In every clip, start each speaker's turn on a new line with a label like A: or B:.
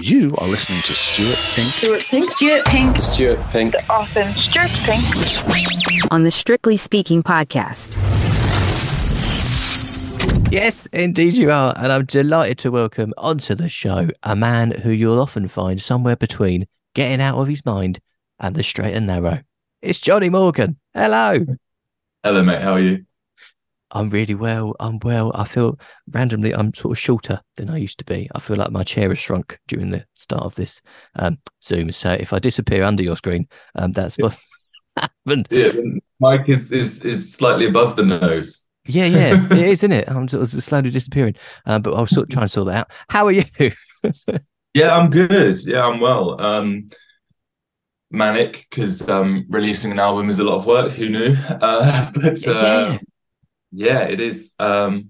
A: You are listening to Stuart Pink.
B: Stuart Pink. Stuart Pink.
C: Stuart Pink.
B: Awesome. Stuart Pink.
D: on the Strictly Speaking podcast.
E: Yes, indeed you are. And I'm delighted to welcome onto the show a man who you'll often find somewhere between getting out of his mind and the straight and narrow. It's Jonny Morgan. Hello.
F: Hello, mate. How are you?
E: I'm really well. I'm well. I feel randomly I'm sort of shorter than I used to be. I feel like my chair has shrunk during the start of this um, Zoom. So if I disappear under your screen, um, that's what happened.
F: Yeah, Mike is, is is slightly above the nose.
E: Yeah, yeah, it is, isn't it? I'm sort of slowly disappearing. Um, but I was sort of trying to sort that out. How are you?
F: yeah, I'm good. Yeah, I'm well. Um, manic because um, releasing an album is a lot of work. Who knew? Uh, but uh, yeah yeah, it is. Um,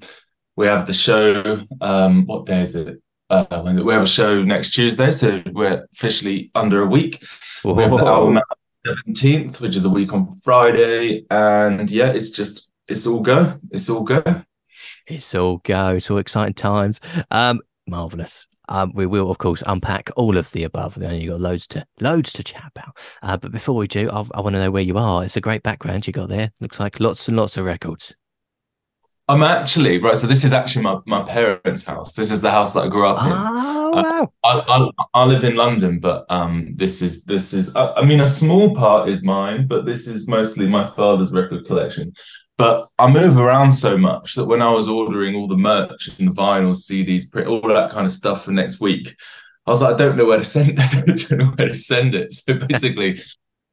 F: we have the show. Um, what day is it? Uh, we have a show next Tuesday, so we're officially under a week. Whoa. We have the album seventeenth, which is a week on Friday, and yeah, it's just it's all go. It's all go.
E: It's all go. It's all exciting times. Um, marvelous. Um, we will, of course, unpack all of the above. And you've got loads to loads to chat about. Uh, but before we do, I'll, i want to know where you are. It's a great background you got there. Looks like lots and lots of records.
F: I'm actually right. So this is actually my, my parents' house. This is the house that I grew up in.
E: Oh wow!
F: Uh, I, I, I live in London, but um, this is this is. I, I, mean, a small part is mine, but this is mostly my father's record collection. But I move around so much that when I was ordering all the merch and the vinyls, CDs, print, all that kind of stuff for next week, I was like, I don't know where to send. I don't know where to send it. So basically,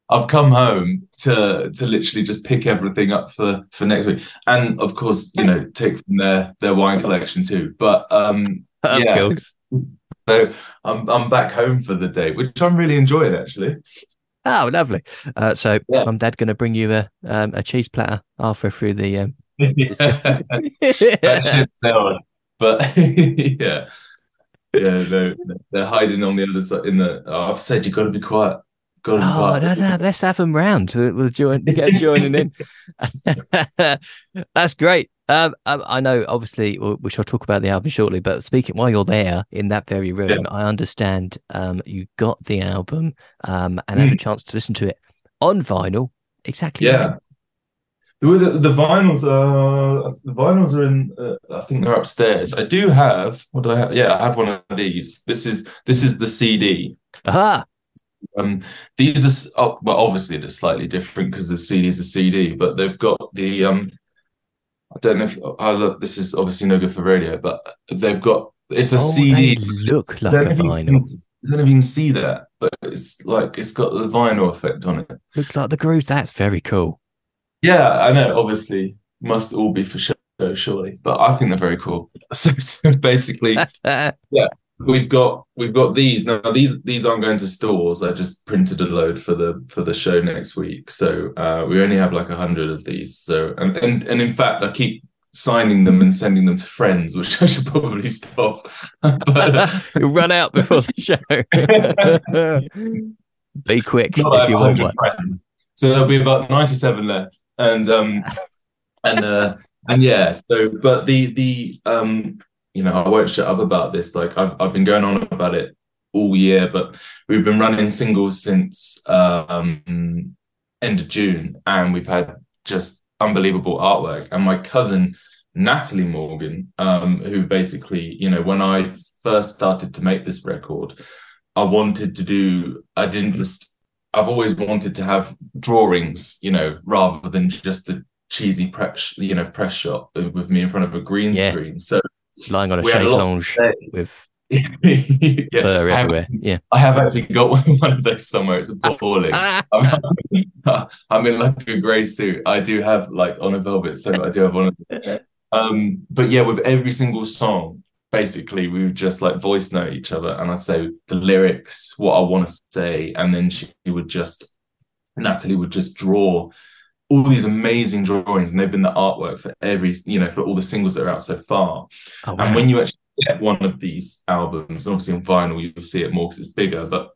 F: I've come home to to literally just pick everything up for for next week, and of course, you know, take from their their wine collection too. But um, yeah, so I'm I'm back home for the day, which I'm really enjoying actually.
E: Oh, lovely! Uh, so, yeah. I'm dad going to bring you a um, a cheese platter halfway through the. Um,
F: but yeah, yeah, no, they're hiding on the other side. In the, oh, I've said you've got to be quiet.
E: Got oh no, no, let's have them round. We'll, join, get joining in. That's great. Um, um, I know, obviously, we shall talk about the album shortly. But speaking while you're there in that very room, yeah. I understand um, you got the album um, and mm. had a mm. chance to listen to it on vinyl. Exactly.
F: Yeah. The, the, the vinyls are the vinyls are in. Uh, I think they're upstairs. I do have. What do I have? Yeah, I have one of these. This is this is the CD.
E: Aha.
F: Um, these are oh, well, obviously they're slightly different because the CD is a CD, but they've got the um, I don't know if I look. This is obviously no good for radio, but they've got it's a oh, CD.
E: look like a vinyl. Can,
F: I don't know if you can see that, but it's like it's got the vinyl effect on it.
E: Looks like the grooves. That's very cool.
F: Yeah, I know. Obviously, must all be for show, surely, but I think they're very cool. So, so basically, yeah, we've got we've got these. Now these these aren't going to stores. I just printed a load for the for the show next week. So uh, we only have like a hundred of these. So and, and and in fact i keep signing them and sending them to friends which i should probably stop. But,
E: uh, you'll run out before the show. Be quick Not if you want one. friends.
F: so there'll be about 97 left. And um and uh and yeah so but the the um you know, I won't shut up about this. Like I've I've been going on about it all year, but we've been running singles since um, end of June, and we've had just unbelievable artwork. And my cousin Natalie Morgan, um, who basically, you know, when I first started to make this record, I wanted to do. I didn't just. I've always wanted to have drawings, you know, rather than just a cheesy press, you know, press shot with me in front of a green yeah. screen. So
E: lying on a chaise lounge with yeah, fur everywhere.
F: Have,
E: yeah,
F: I have actually got one of those somewhere. It's appalling. I'm, I'm, in like a grey suit. I do have like on a velvet, so I do have one of them. Um, but yeah, with every single song, basically we would just like voice note each other, and I'd say the lyrics, what I want to say, and then she would just Natalie would just draw all these amazing drawings, and they've been the artwork for every, you know, for all the singles that are out so far. Oh, wow. And when you actually get one of these albums, and obviously on vinyl you'll see it more because it's bigger, but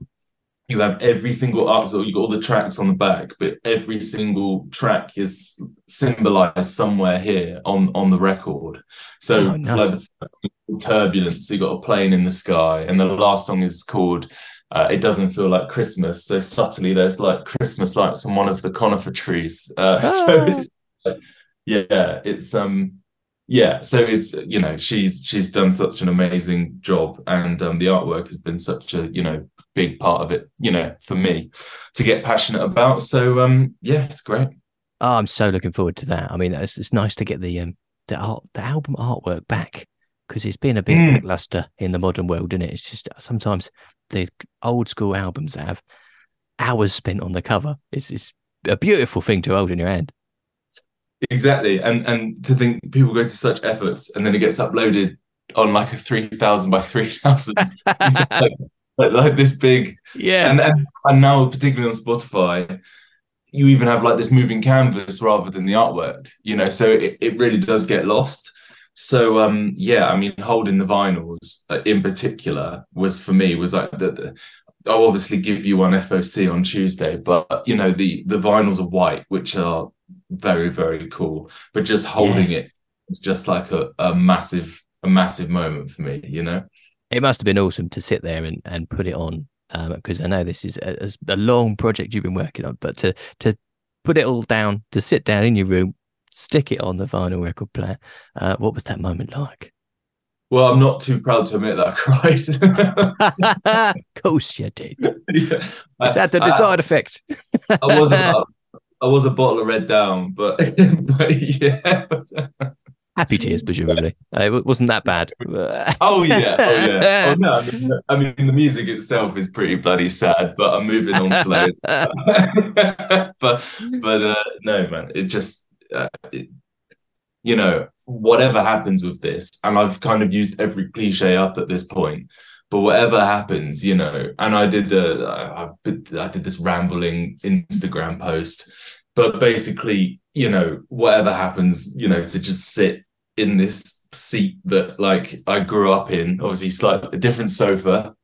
F: you have every single art so you've got all the tracks on the back but every single track is symbolized somewhere here on on the record so
E: Oh, nice.
F: like the first song is called turbulence you got a plane in the sky and the last song is called uh, it doesn't feel like christmas. So subtly there's like christmas lights on one of the conifer trees. Uh, so
E: Ah.
F: it's like, yeah it's um yeah so it's you know she's she's done such an amazing job and um the artwork has been such a you know big part of it you know for me to get passionate about. So um yeah it's great.
E: Oh, I'm so looking forward to that. I mean, it's, it's nice to get the um the art the album artwork back because it's been a bit
F: Mm.
E: lackluster in the modern world, isn't it? It's just sometimes the old school albums have hours spent on the cover. It's it's a beautiful thing to hold in your hand.
F: exactly and and to think people go to such efforts and then it gets uploaded on like a 3000 by 3000 like, like, like this big
E: Yeah,
F: and, and and now particularly on Spotify, you even have like this moving canvas rather than the artwork, you know. So it, it really does get lost. So um yeah, I mean, holding the vinyls uh, in particular was for me was like the, the I'll obviously give you one FOC on Tuesday, but you know the the vinyls are white, which are very very cool. But just holding it, it's just like a, a massive a massive moment for me, you know.
E: it must have been awesome to sit there and, and put it on because I know this is a, a long project you've been working on, but to to put it all down, to sit down in your room, stick it on the vinyl record player. Uh, what was that moment like?
F: Well, I'm not too proud to admit that I cried.
E: of course you did.
F: yeah.
E: It's had the
F: I-
E: desired effect.
F: I was a, I was a bottle of red down, but but yeah.
E: Happy tears, presumably. Uh, it wasn't that bad.
F: Oh yeah, oh yeah. Oh no, I mean, I mean the music itself is pretty bloody sad, but I'm moving on slowly. but but uh, no, man, it just uh, you know whatever happens with this, and I've kind of used every cliche up at this point. But whatever happens, you know, and I did the I, I I did this rambling Instagram post, but basically, you know, whatever happens, you know, to just sit in this seat that like I grew up in, obviously slightly a different sofa.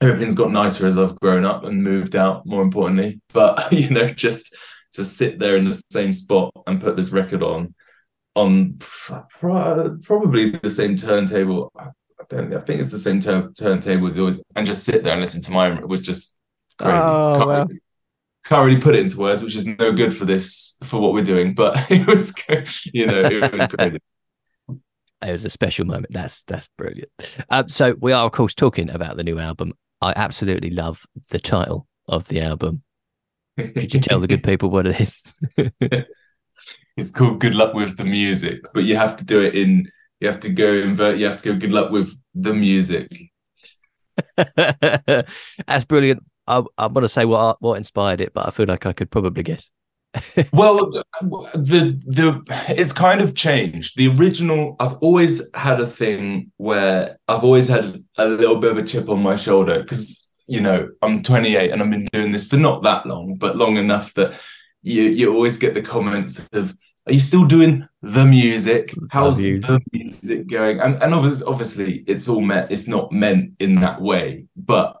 F: Everything's got nicer as I've grown up and moved out, more importantly. But you know, just to sit there in the same spot and put this record on on pr- probably the same turntable. I don't I think it's the same turn, turntable as always, and just sit there and listen to my own was just crazy.
E: Oh,
F: can't,
E: wow.
F: really, can't really put it into words, which is no good for this for what we're doing. But it was, you know, it was crazy.
E: It was a special moment. That's that's brilliant. Um, so we are, of course, talking about the new album. I absolutely love the title of the album. Could you tell the good people what it is?
F: it's called Good Luck with the Music, but you have to do it in. You have to go invert. You have to go. Good luck with the music.
E: That's brilliant. I, I want to say what what inspired it, but I feel like I could probably guess.
F: Well, the the it's kind of changed. The original, I've always had a thing where I've always had a little bit of a chip on my shoulder because you know I'm 28 and I've been doing this for not that long, but long enough that you you always get the comments of, "Are you still doing the music? How's
E: music."
F: the music going?" And and obviously, obviously, it's all meant. It's not meant in that way, but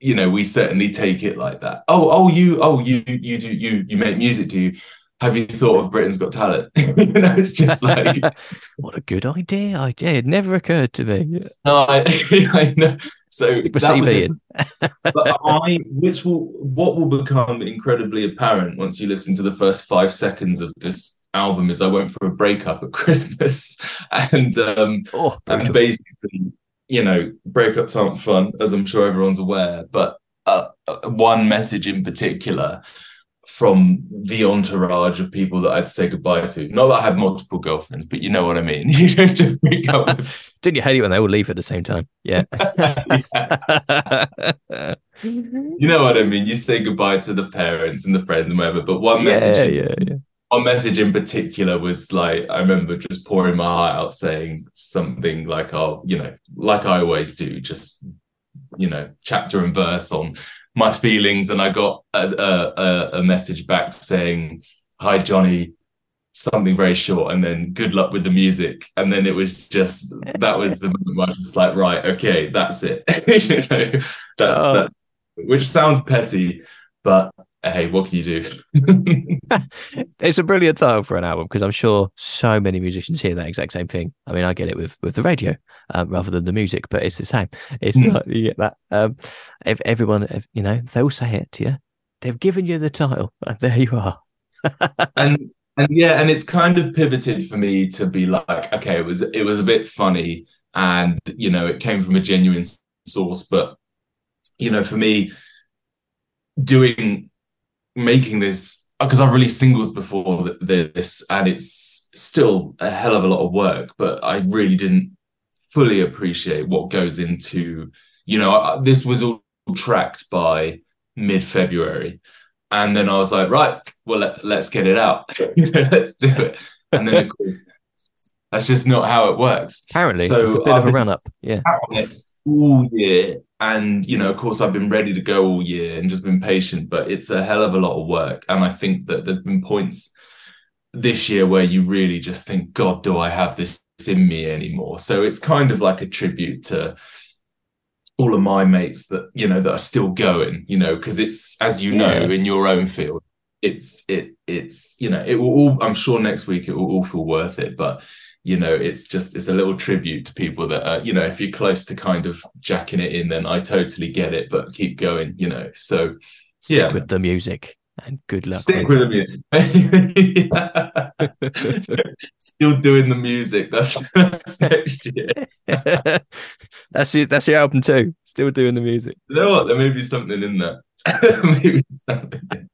F: you know we certainly take it like that oh oh you oh you you do you you make music do you have you thought of britain's got talent you know it's just like
E: what a good idea! Idea it never occurred to me.
F: no i, I know so
E: Stick with CV in.
F: but i which will what will become incredibly apparent once you listen to the first five seconds of this album is i went for a breakup at christmas and um
E: Oh,
F: and basically, you know, breakups aren't fun, as I'm sure everyone's aware. But uh, uh, one message in particular from the entourage of people that I'd say goodbye to. Not that I had multiple girlfriends, but you know what I mean. You know, just break up with.
E: Didn't you hate it when they all leave at the same time? Yeah. Mm-hmm.
F: You know what I mean. You say goodbye to the parents and the friends and whatever. But one
E: yeah,
F: message,
E: yeah, yeah.
F: one message in particular was like I remember just pouring my heart out, saying something like, "Oh, you know, like I always do, just you know, chapter and verse on my feelings." And I got a, a, a- message back saying, "Hi, Jonny." Something very short, and then good luck with the music. And then it was just that was the moment where I was just like, right, okay, that's it. you know, that's
E: Oh.
F: which sounds petty, but hey, what can you do?
E: it's a brilliant title for an album because I'm sure so many musicians hear that exact same thing. I mean, I get it with with the radio um, rather than the music, but it's the same. It's
F: Mm.
E: like you get that. Um, if everyone, if, you know, they'll say it to you. They've given you the title, and there you are.
F: and and yeah, and it's kind of pivoted for me to be like, okay, it was it was a bit funny, and you know, it came from a genuine source, but you know, for me, doing making this because I've released singles before this, and it's still a hell of a lot of work, but I really didn't fully appreciate what goes into, you know, I- this was all tracked by mid February. And then I was like, right, well, let, let's get it out. let's do it. And then, of course, that's just not how it works.
E: Apparently,
F: So
E: it's a bit
F: I've
E: of a run up. Yeah.
F: Out on it all year. And, you know, of course, I've been ready to go all year and just been patient, but it's a hell of a lot of work. And I think that there's been points this year where you really just think, God, do I have this in me anymore? So it's kind of like a tribute to all of my mates that you know that are still going you know because it's as you know in your own field it's it it's you know it will all i'm sure next week it will all feel worth it but you know it's just it's a little tribute to people that are you know if you're close to kind of jacking it in then i totally get it but keep going you know so
E: Stick
F: yeah
E: with the music and good luck.
F: stick
E: with
F: with them still doing the music that's, that's next year
E: that's it. That's your album too. Still doing the music.
F: you know what there may be something in there maybe something in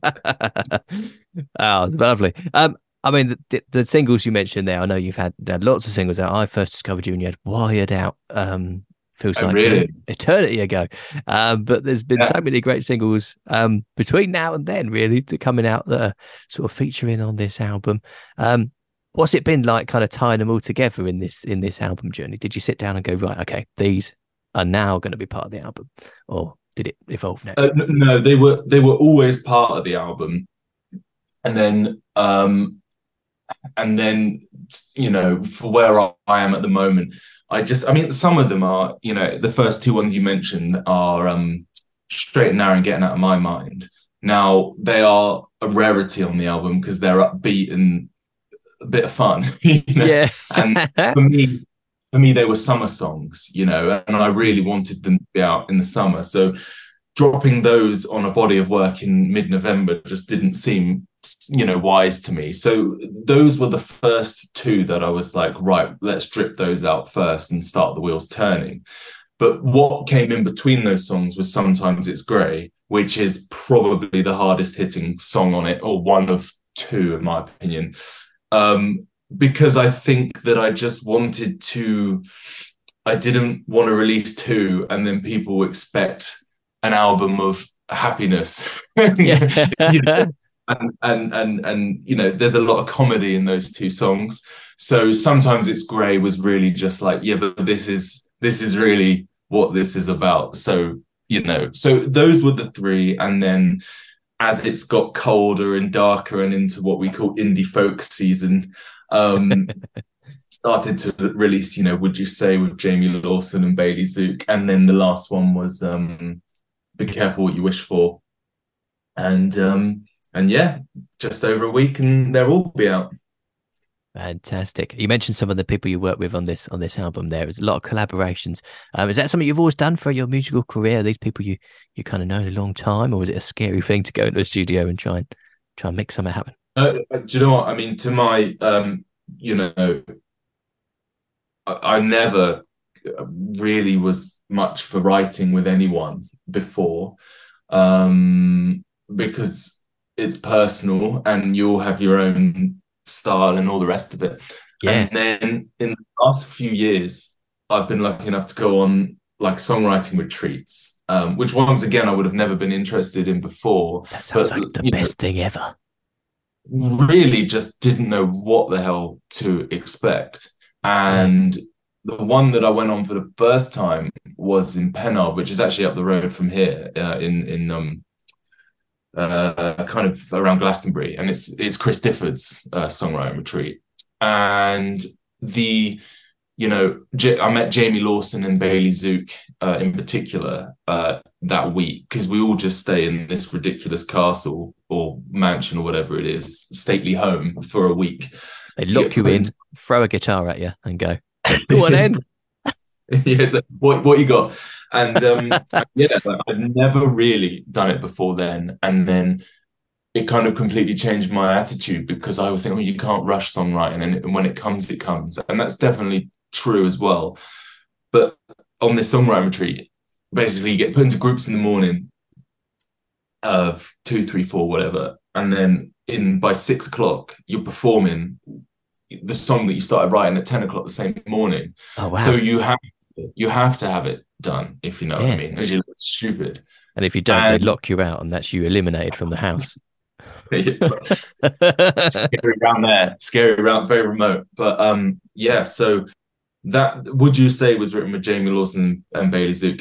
E: oh, it's lovely. Um, I mean, the, the, singles you mentioned there. I know you've had, had lots of singles out. I first discovered you when you had "Wired Out." Um, feels
F: Oh,
E: like
F: really?
E: eternity ago. Um, but there's been
F: Yeah.
E: so many great singles um between now and then, really, to coming out that are sort of featuring on this album. Um, what's it been like, kind of tying them all together in this in this album journey? Did you sit down and go, right, okay, these are now going to be part of the album, or did it evolve next?
F: Uh, no, they were they were always part of the album, and then um, and then you know for where I am at the moment, I just I mean some of them are you know the first two ones you mentioned are um, straight and narrow and getting out of my mind. Now they are a rarity on the album because they're upbeat and a bit of fun. you know?
E: yeah,
F: and for me, for me, they were summer songs, you know, and I really wanted them to be out in the summer. So dropping those on a body of work in mid-November just didn't seem, you know, wise to me. So those were the first two that I was like, right, let's drip those out first and start the wheels turning. But what came in between those songs was sometimes it's grey, which is probably the hardest hitting song on it, or one of two, in my opinion. Um, because I think that I just wanted to, I didn't want to release two and then people expect an album of happiness.
E: yeah.
F: You know, and, and and and you know, there's a lot of comedy in those two songs. So sometimes it's grey was really just like, yeah, but this is this is really what this is about. So you know, so those were the three, and then as it's got colder and darker and into what we call indie folk season, um, started to release, you know, would you say with Jamie Lawson and Bailey Zook, and then the last one was um, "Be Careful What You Wish For," and um, and yeah, just over a week, and they'll all be out.
E: Fantastic. You mentioned some of the people you work with on this on this album. There is a lot of collaborations. Um, is that something you've always done for your musical career? These people you you kind of know a long time, or was it a scary thing to go into a studio and try and try and make something happen?
F: Uh, do you know what I mean? To my, um, you know, I, I never really was much for writing with anyone before, um, because it's personal and you'll have your own style and all the rest of it.
E: Yeah,
F: And then in the last few years, I've been lucky enough to go on like songwriting retreats, um, which once again I would have never been interested in before.
E: that sounds
F: but,
E: like the
F: you know,
E: best thing ever.
F: really just didn't know what the hell to expect. And the one that I went on for the first time was in Pennard, which is actually up the road from here, uh, in in um uh kind of around Glastonbury, and it's it's Chris Difford's uh, songwriting retreat, and the you know, J- I met Jamie Lawson and Bailey Zook uh, in particular uh, that week because we all just stay in this ridiculous castle or mansion or whatever it is, stately home for a week.
E: They lock
F: Yeah,
E: you in, throw a guitar at you, and go, "Go on in."
F: yeah, so what what you got? And um, yeah, like, I'd never really done it before then, and then it kind of completely changed my attitude because I was thinking, well, you can't rush songwriting, and when it comes, it comes, and that's definitely true as well. But on this songwriting retreat, basically, you get put into groups in the morning of two, three, four, whatever, and then in by six o'clock, you're performing the song that you started writing at ten o'clock the same morning.
E: Oh wow!
F: So you have you have to have it done, if you know what I mean. As you look stupid.
E: and if you don't,
F: and-
E: they lock you out, and that's you eliminated from the house.
F: scary around there, scary around, very remote. But um, yeah. So that would you say was written with Jamie Lawson and Bailey Zook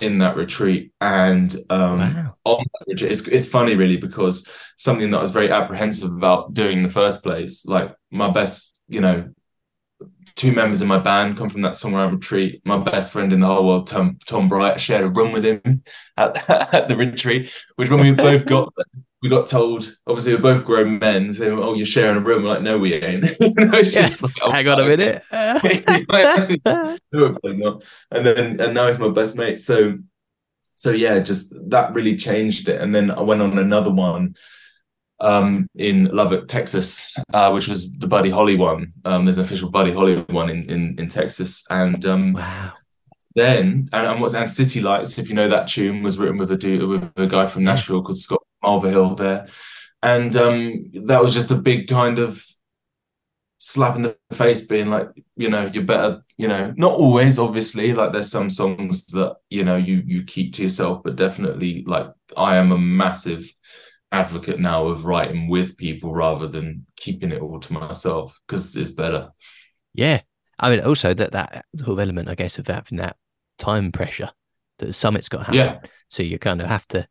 F: in that retreat? And um,
E: wow!
F: on that retreat, it's it's funny really because something that I was very apprehensive about doing in the first place, like my best, you know. Two members of my band come from that songwriting retreat. My best friend in the whole world, Tom, Tom Bright, I shared a room with him at, at the retreat. Which when we both got there, we got told, obviously we're both grown men, saying, "Oh, you're sharing a room." We're like, no, we ain't. It's
E: Yeah.
F: just like, oh,
E: Hang on a minute.
F: And then and now he's my best mate. So so yeah, just that really changed it. And then I went on another one um in Lubbock, Texas, uh, which was the Buddy Holly one. Um there's an official Buddy Holly one in in, in Texas. And um
E: wow!
F: then and, and what's and City Lights, if you know that tune, was written with a dude with a guy from Nashville called Scott Malverhill there. And um that was just a big kind of slap in the face being like, you know, you're better, you know, not always, obviously. Like there's some songs that, you know, you you keep to yourself, but definitely like I am a massive advocate now of writing with people rather than keeping it all to myself because it's better.
E: Yeah, I mean, also that that sort of element, I guess, of having that time pressure that the summit's got to happen.
F: Yeah.
E: So you kind of have to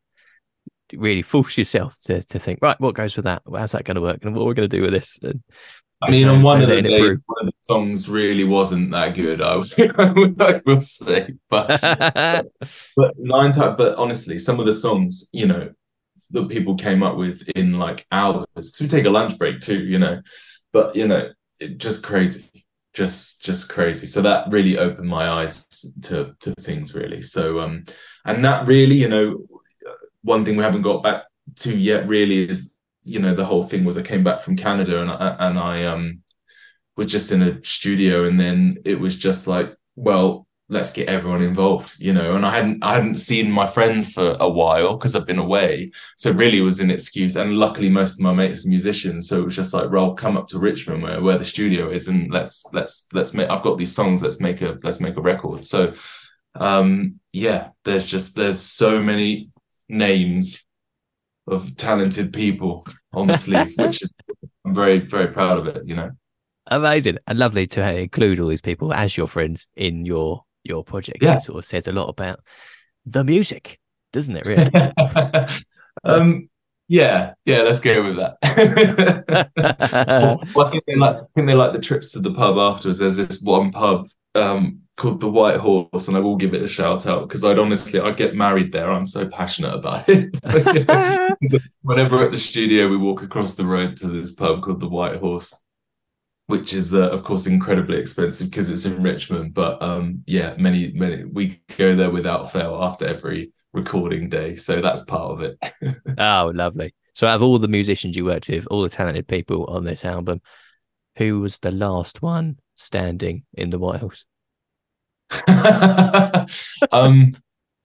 E: really force yourself to to think, right, what goes with that? How's that going to work? And what are we going to do with this? And
F: I mean, on one of the days, one of the songs really wasn't that good. I, would- I will say, but but nine times. But honestly, some of the songs, you know, that people came up with in like hours to take a lunch break too, you know. But you know, it just crazy, just just crazy. So that really opened my eyes to to things really. So um, and that really, you know, one thing we haven't got back to yet really is you know the whole thing was I came back from Canada and I and I um was just in a studio and then it was just like well let's get everyone involved you know and I hadn't I hadn't seen my friends for a while because I've been away so really it was an excuse and luckily most of my mates are musicians so it was just like well come up to Richmond where where the studio is and let's let's let's make I've got these songs let's make a let's make a record so um yeah there's just there's so many names of talented people on the sleeve, which is I'm very very proud of it. You know.
E: amazing and lovely to include all these people as your friends in your your project.
F: Yeah.
E: It sort of says a lot about the music, doesn't it? Really.
F: um. Yeah. Yeah. Let's go with that. well, I think they like. I think they like the trips to the pub afterwards. There's this one pub um called the White Horse, and I will give it a shout out because I'd honestly I'd get married there. I'm so passionate about it. Whenever at the studio, we walk across the road to this pub called the White Horse, which is uh, of course incredibly expensive because it's in Richmond. But um, yeah, many many we go there without fail after every recording day, so that's part of it.
E: oh, lovely. So, out of all the musicians you worked with, all the talented people on this album, who was the last one standing in the White House?
F: um,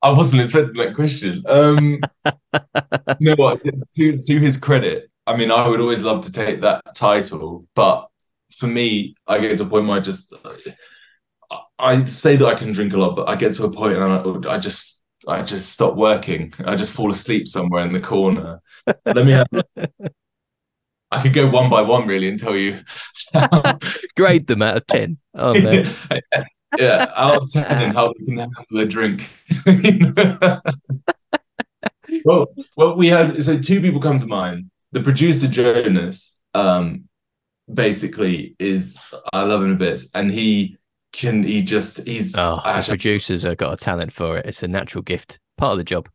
F: I wasn't expecting that question. Um, what? To to his credit, I mean, I would always love to take that title, but for me, I get to a point where I just I- I say that I can drink a lot, but I get to a point and I, I just I just stop working. I just fall asleep somewhere in the corner. Let me. Have, I could go one by one really and tell you.
E: Grade them out of 10. Oh, no.
F: yeah, out of ten, how they can handle a drink. well, well, we had so two people come to mind. The producer Jonas, um, basically is I love him a bit, and he can he just he's
E: Oh, the producers have got a talent for it. It's a natural gift, part of the job.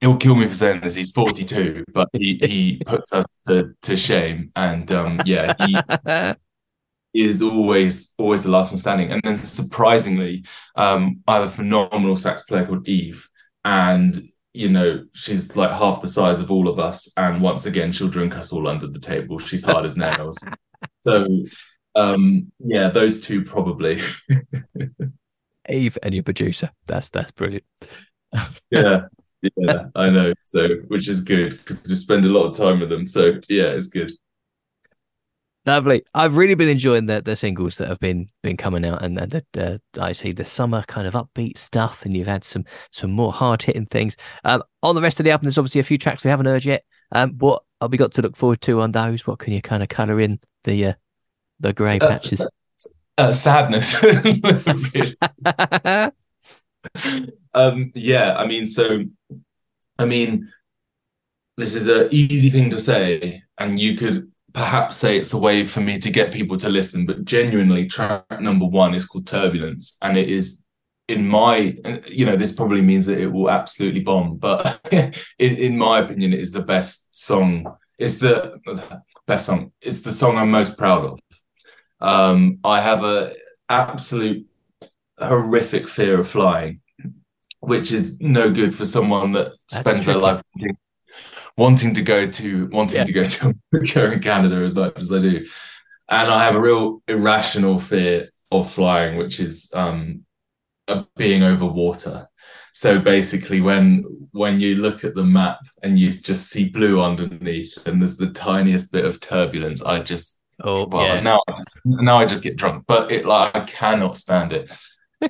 F: he'll kill me for saying this. He's 42, but he he puts us to, to shame. And um, yeah, he is always always the last one standing. And then surprisingly, um, I have a phenomenal sax player called Eve, and you know she's like half the size of all of us. And once again, she'll drink us all under the table. She's hard as nails. So um, yeah, those two probably.
E: Eve and your producer. That's that's brilliant.
F: yeah. Yeah, I know. So, which is good because we spend a lot of time with them. So, yeah, it's good.
E: Lovely. I've really been enjoying the the singles that have been been coming out, and, and the uh, I see the summer kind of upbeat stuff, and you've had some some more hard hitting things. Um, on the rest of the album, there's obviously a few tracks we haven't heard yet. Um, what we got to look forward to on those? What can you kind of colour in the uh, the grey
F: Uh,
E: patches?
F: Uh, sadness. um, yeah, I mean, so, I mean, this is an easy thing to say, and you could perhaps say it's a way for me to get people to listen, but genuinely, track number one is called Turbulence, and it is. In my, you know, this probably means that it will absolutely bomb, but in, in my opinion, it is the best song. It's the best song. It's the song I'm most proud of. Um, I have a absolute horrific fear of flying, which is no good for someone that
E: That's
F: spends their life wanting, to go to wanting
E: Yeah.
F: to go to America and Canada as much as I do. And I have a real irrational fear of flying, which is um, being over water. So basically, when when you look at the map and you just see blue underneath, and there's the tiniest bit of turbulence, I just
E: oh
F: well
E: yeah,
F: now I just, now I just get drunk, but it like I cannot stand it.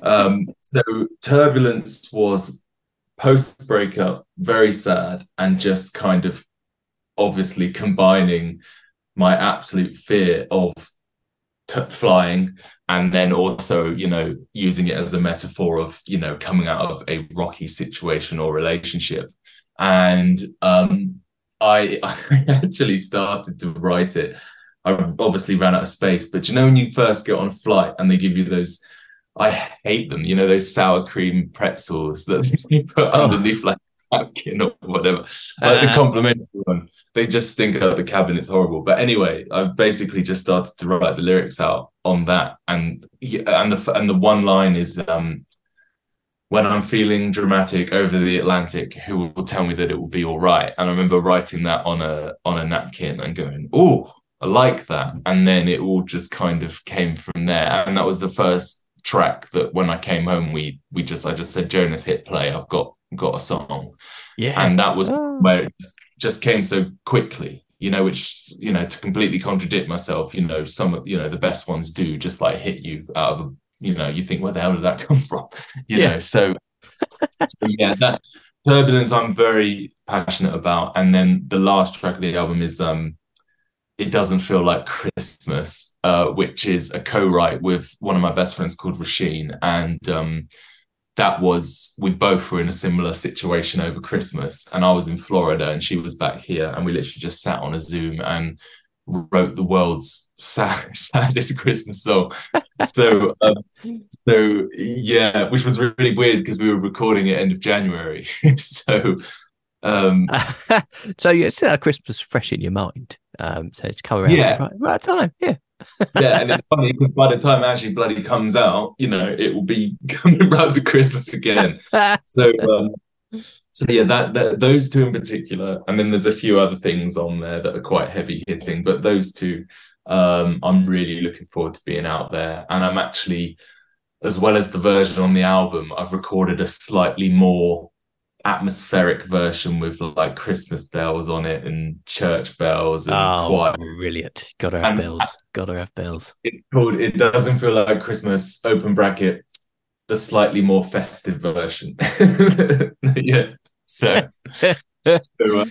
F: Um, so turbulence was post breakup, very sad, and just kind of obviously combining my absolute fear of t- flying and then also you know using it as a metaphor of you know coming out of a rocky situation or relationship and um i i actually started to write it i obviously ran out of space but you know when you first get on a flight and they give you those i hate them you know those sour cream pretzels that they put
E: Oh.
F: underneath like napkin or whatever like the
E: Uh.
F: complimentary one they just stink out the cabin. It's horrible. But anyway, I've basically just started to write the lyrics out on that, and yeah, and the and the one line is um, when I'm feeling dramatic over the Atlantic, who will tell me that it will be all right? And I remember writing that on a on a napkin and going, oh, I like that, and then it all just kind of came from there, and that was the first track that when I came home, we we just I just said Jonas hit play. I've got got a song,
E: yeah.
F: and that was
E: Oh.
F: where it just came so quickly you know which you know to completely contradict myself you know some of you know the best ones do just like hit you out of a you know you think where the hell did that come from you
E: Yeah.
F: know so, so yeah that turbulence i'm very passionate about and then the last track of the album is um it doesn't feel like christmas uh which is a co-write with one of my best friends called rasheen and um that was we both were in a similar situation over Christmas, and I was in Florida and she was back here, and we literally just sat on a Zoom and wrote the world's sad, saddest Christmas song. So, um, so yeah, which was really weird because we were recording it end of January. so, um,
E: so still have Christmas fresh in your mind. Um, so it's come around
F: Yeah.
E: right, right time. Yeah.
F: Yeah, and it's funny because by the time actually bloody comes out, you know, it will be coming round to Christmas again. so um so yeah that, that those two in particular and then there's a few other things on there that are quite heavy hitting but those two um i'm really looking forward to being out there and i'm actually as well as the version on the album i've recorded a slightly more atmospheric version with like christmas bells on it and church bells and
E: oh,
F: choir
E: brilliant! Gotta have
F: And-
E: bells. Gotta have bells.
F: it's called it doesn't feel like christmas open bracket the slightly more festive version yeah so so uh,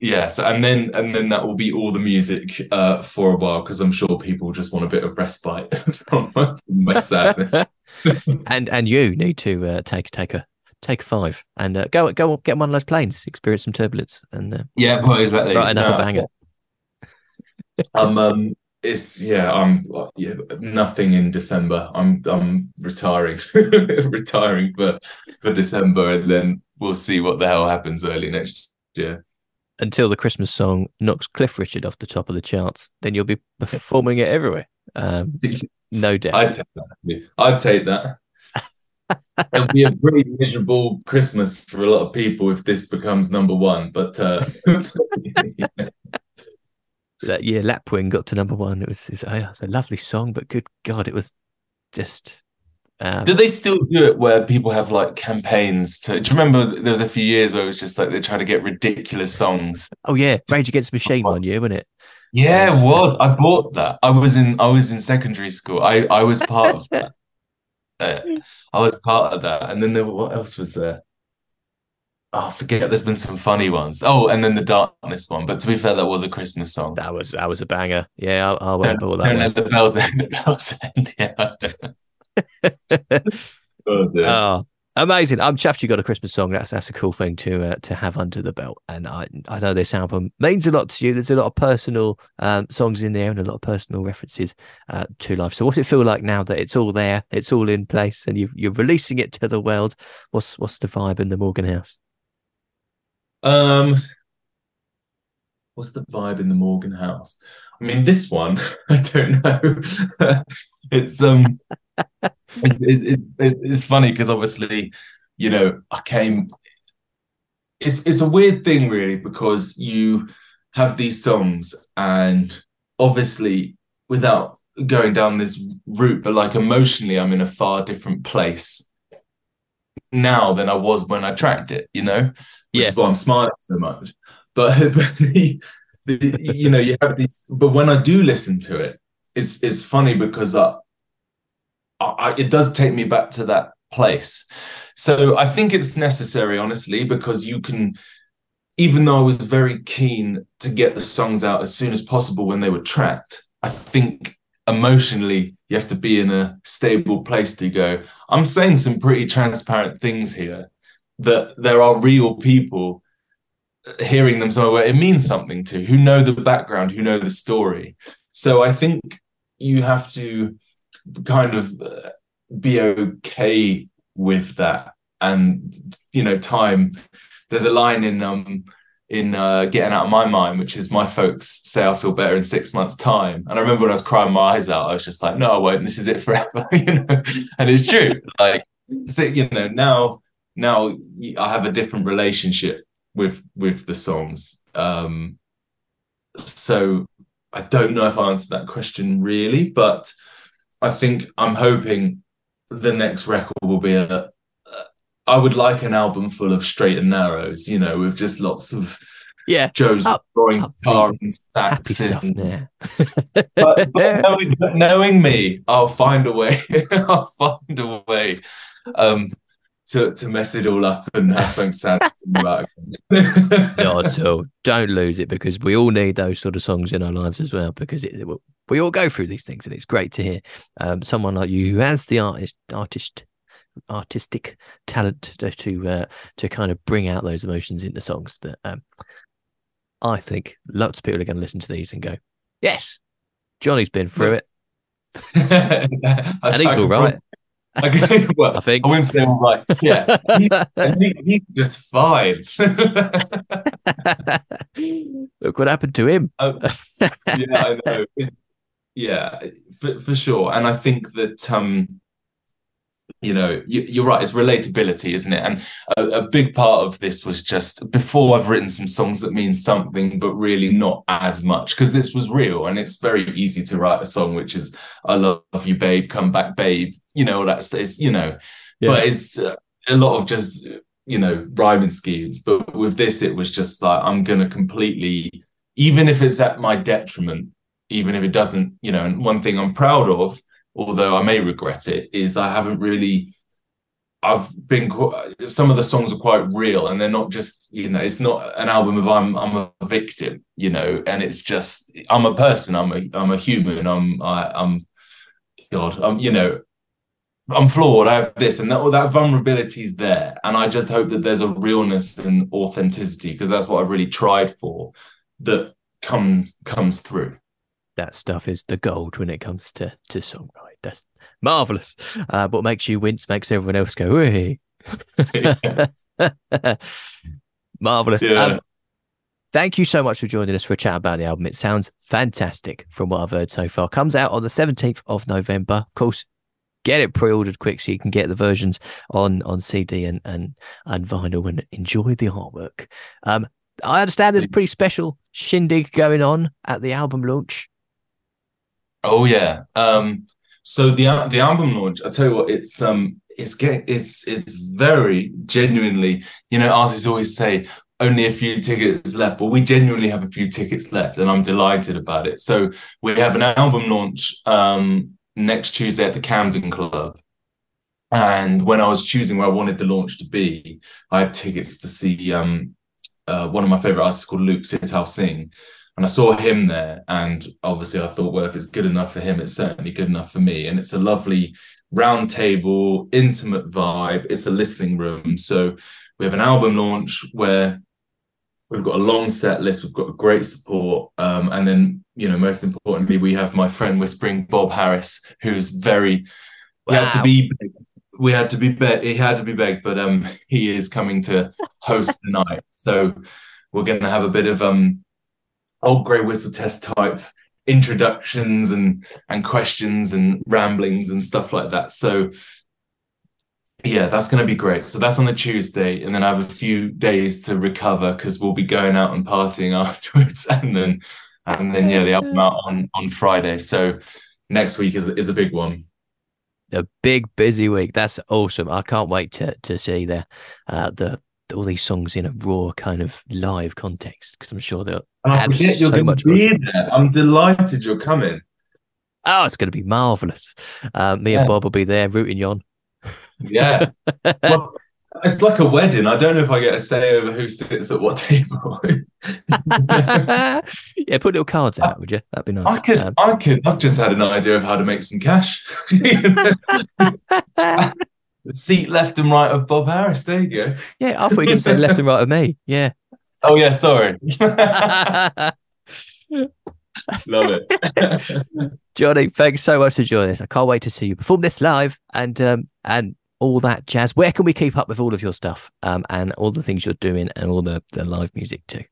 F: yeah so and then and then that will be all the music uh for a while because i'm sure people just want a bit of respite from my, from my sadness
E: and and you need to uh, take take a take a five and uh, go go get one of those planes, experience some turbulence, and uh,
F: yeah well exactly
E: write another
F: No,
E: banger.
F: i'm um it's yeah. I'm yeah, nothing in December. I'm I'm retiring, retiring for for December, and then we'll see what the hell happens early next year.
E: Until the Christmas song knocks Cliff Richard off the top of the charts, then you'll be performing it everywhere. Um, no doubt.
F: I'd take that. I'd take that. It'll be a pretty miserable Christmas for a lot of people if this becomes number one. But uh,
E: that year Lapwing got to number one. It was, it was, oh, it was a lovely song, but good God, it was just. Um,
F: do they still do it where people have like campaigns to? Do you remember there was a few years where it was just like they try to get ridiculous songs?
E: oh yeah, Rage Against the Machine one year, wasn't it?
F: Yeah, it was. I bought that. I was in. I was in secondary school. I I was part of that. Uh, I was part of that, and then there. What else was there? Oh, I forget. There's been some funny ones. Oh, and then the darkness one. But to be fair, that was a Christmas song.
E: That was that was a banger. Yeah, I, I went
F: Don't,
E: for that
F: don't
E: one.
F: let the bells end. The bells end. Yeah. oh, dear.
E: Oh, amazing! I'm chuffed you got a Christmas song. That's that's a cool thing to uh, to have under the belt. And I I know this album means a lot to you. There's a lot of personal um, songs in there and a lot of personal references uh, to life. So what's it feel like now that it's all there, it's all in place, and you you're releasing it to the world? What's what's the vibe in the Morgan House?
F: Um, what's the vibe in the Morgan House? I mean, this one, I don't know. it's um, it, it, it, it's funny because obviously, you know, I came. It's it's a weird thing, really, because you have these songs, and obviously, without going down this route, but like emotionally, I'm in a far different place now than I was when I tracked it. You know, which
E: Yeah.
F: is why I'm smiling so much. But, but the, the, you know, you have these. But when I do listen to it, it's it's funny because I, I, it does take me back to that place. So I think it's necessary, honestly, because you can. Even though I was very keen to get the songs out as soon as possible when they were tracked, I think emotionally you have to be in a stable place to go. I'm saying some pretty transparent things here that there are real people hearing them somewhere where it means something to who know the background who know the story so i think you have to kind of uh, be okay with that. And you know time there's a line in um in uh, getting out of my mind which is my folks say i feel better in six months time. And i remember when i was crying my eyes out i was just like no i won't. This is it forever you know? And it's true. Like so, you know now now I have a different relationship with with the songs. Um, so I don't know if I answered that question really, but I think I'm hoping the next record will be a. I would like an album full of straight and narrows, you know, with just lots of
E: Yeah,
F: Joe's
E: Up-
F: throwing
E: upbeat,
F: guitar and sax
E: stuff.
F: in.
E: Yeah,
F: But, but knowing, but knowing me, I'll find a way. I'll find a way um, to to mess it all up and have something sad about.
E: not at all. Don't lose it because we all need those sort of songs in our lives as well. Because it, we all go through these things, and it's great to hear um, someone like you who has the artist, artist, artistic talent to to, uh, to kind of bring out those emotions into songs. That um, I think lots of people are going to listen to these and go, "Yes, Jonny's been through it, and he's all right."
F: Okay, well,
E: I think.
F: I wouldn't say all right. Yeah, he, he, he's just fine.
E: Look what happened to him.
F: Oh, yeah, I know. It's- yeah, for, for sure. And I think that um, you know, you, you're right. It's relatability, isn't it? And a, a big part of this was just before I've written some songs that mean something, but really not as much because this was real. And it's very easy to write a song which is "I love you, babe, come back, babe." You know, that's it's you know,
E: Yeah.
F: but it's uh, a lot of just you know rhyming schemes. But with this, it was just like I'm gonna completely, even if it's at my detriment, even if it doesn't, you know. And one thing I'm proud of although I may regret it, is I haven't really. I've been some of the songs are quite real, and they're not just you know it's not an album of I'm I'm a victim, you know, and it's just I'm a person, I'm a I'm a human, I'm I, I'm God, I'm you know I'm flawed. I have this, and that all that vulnerability is there, and I just hope that there's a realness and authenticity because that's what I've really tried for that comes comes through.
E: that stuff is the gold when it comes to to songwriting. That's marvelous. Uh, what makes you wince makes everyone else go, "Hey." marvelous.
F: Yeah.
E: Um, thank you so much for joining us for a chat about the album. It sounds fantastic from what I've heard so far. Comes out on the 17th of November. Of course, get it pre-ordered quick so you can get the versions on on CD and and, and vinyl and enjoy the artwork. Um, I understand there's a pretty special shindig going on at the album launch.
F: Oh yeah. Um, so the the album launch, I tell you what, it's um, it's get it's it's very genuinely. You know, artists always say only a few tickets left, but we genuinely have a few tickets left, and I'm delighted about it. So we have an album launch um next Tuesday at the Camden Club. And when I was choosing where I wanted the launch to be, I had tickets to see um uh, one of my favorite artists called Luke Sital-Singh. And I saw him there, and obviously I thought, well, if it's good enough for him, it's certainly good enough for me. And it's a lovely round table, intimate vibe. It's a listening room. So we have an album launch where we've got a long set list, we've got great support. Um, and then, you know, most importantly, we have my friend whispering Bob Harris, who's very we had to
E: Wow.
F: be we had to be begged he had to be begged, but um he is coming to host tonight. So we're gonna have a bit of um old grey whistle test type introductions and and questions and ramblings and stuff like that. So yeah, that's going to be great. So that's on the Tuesday, and then I have a few days to recover because we'll be going out and partying afterwards, and then and then yeah, the album out on on Friday. So next week is is a big one.
E: A big busy week. That's awesome. I can't wait to to see the uh, the all these songs in a raw kind of live context because I'm sure they'll add so much
F: i'm delighted you're coming.
E: Oh, it's going to be marvelous. Uh, me and Bob will be there rooting you on.
F: Yeah. well, it's like a wedding. I don't know if I get a say over who sits at what table.
E: yeah, put little cards out, would you? That'd be nice.
F: I could,
E: Um,
F: I could. I've just had an idea of how to make some cash. seat left and right of Bob Harris. There you go.
E: yeah, I thought you were going to say left and right of me. Yeah.
F: Oh yeah, sorry. Love it.
E: Jonny, thanks so much for joining us. I can't wait to see you perform this live and um and all that jazz. Where can we keep up with all of your stuff um and all the things you're doing and all the, the live music too?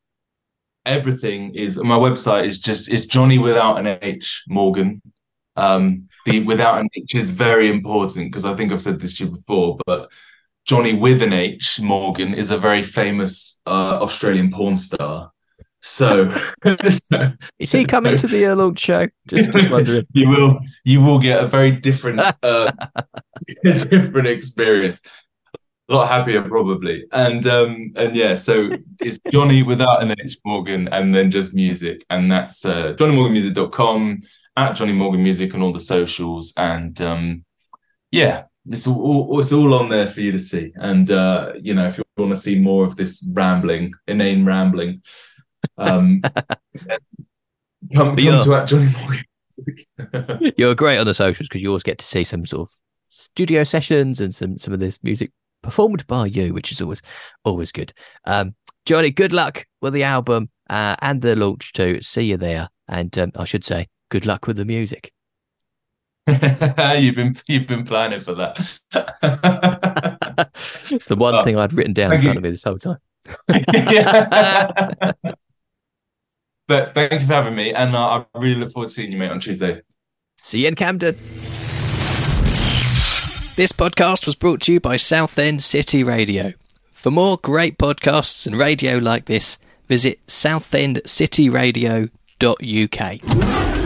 F: Everything is my website is just it's Jonny without an H Morgan. Um, the without an H is very important because I think I've said this to you before, but Johnny with an H Morgan is a very famous uh, Australian porn star. So, so
E: Is he coming to the uh, launch show? Just, just wondering.
F: you will you will get a very different uh, different experience. A lot happier probably. And um and yeah, so it's Jonny without an H Morgan and then just music. And that's uh jonnymorganmusic.com at Jonny Morgan Music on all the socials. And um yeah, it's all, all it's all on there for you to see. And uh, you know, if you want to see more of this rambling, inane rambling, um come, come to at Jonny Morgan
E: You're great on the socials because you always get to see some sort of studio sessions and some some of this music performed by you, which is always always good. Um, Jonny, good luck with the album uh, and the launch too. See you there, and um, I should say, good luck with the music.
F: you've been you've been planning for that.
E: it's the one
F: Oh,
E: thing I'd written down in front
F: you.
E: of me this whole time.
F: But thank you for having me, and uh, I really look forward to seeing you, mate, on Tuesday.
E: See you in Camden. This podcast was brought to you by Southend City Radio. For more great podcasts and radio like this, visit southendcityradio.uk.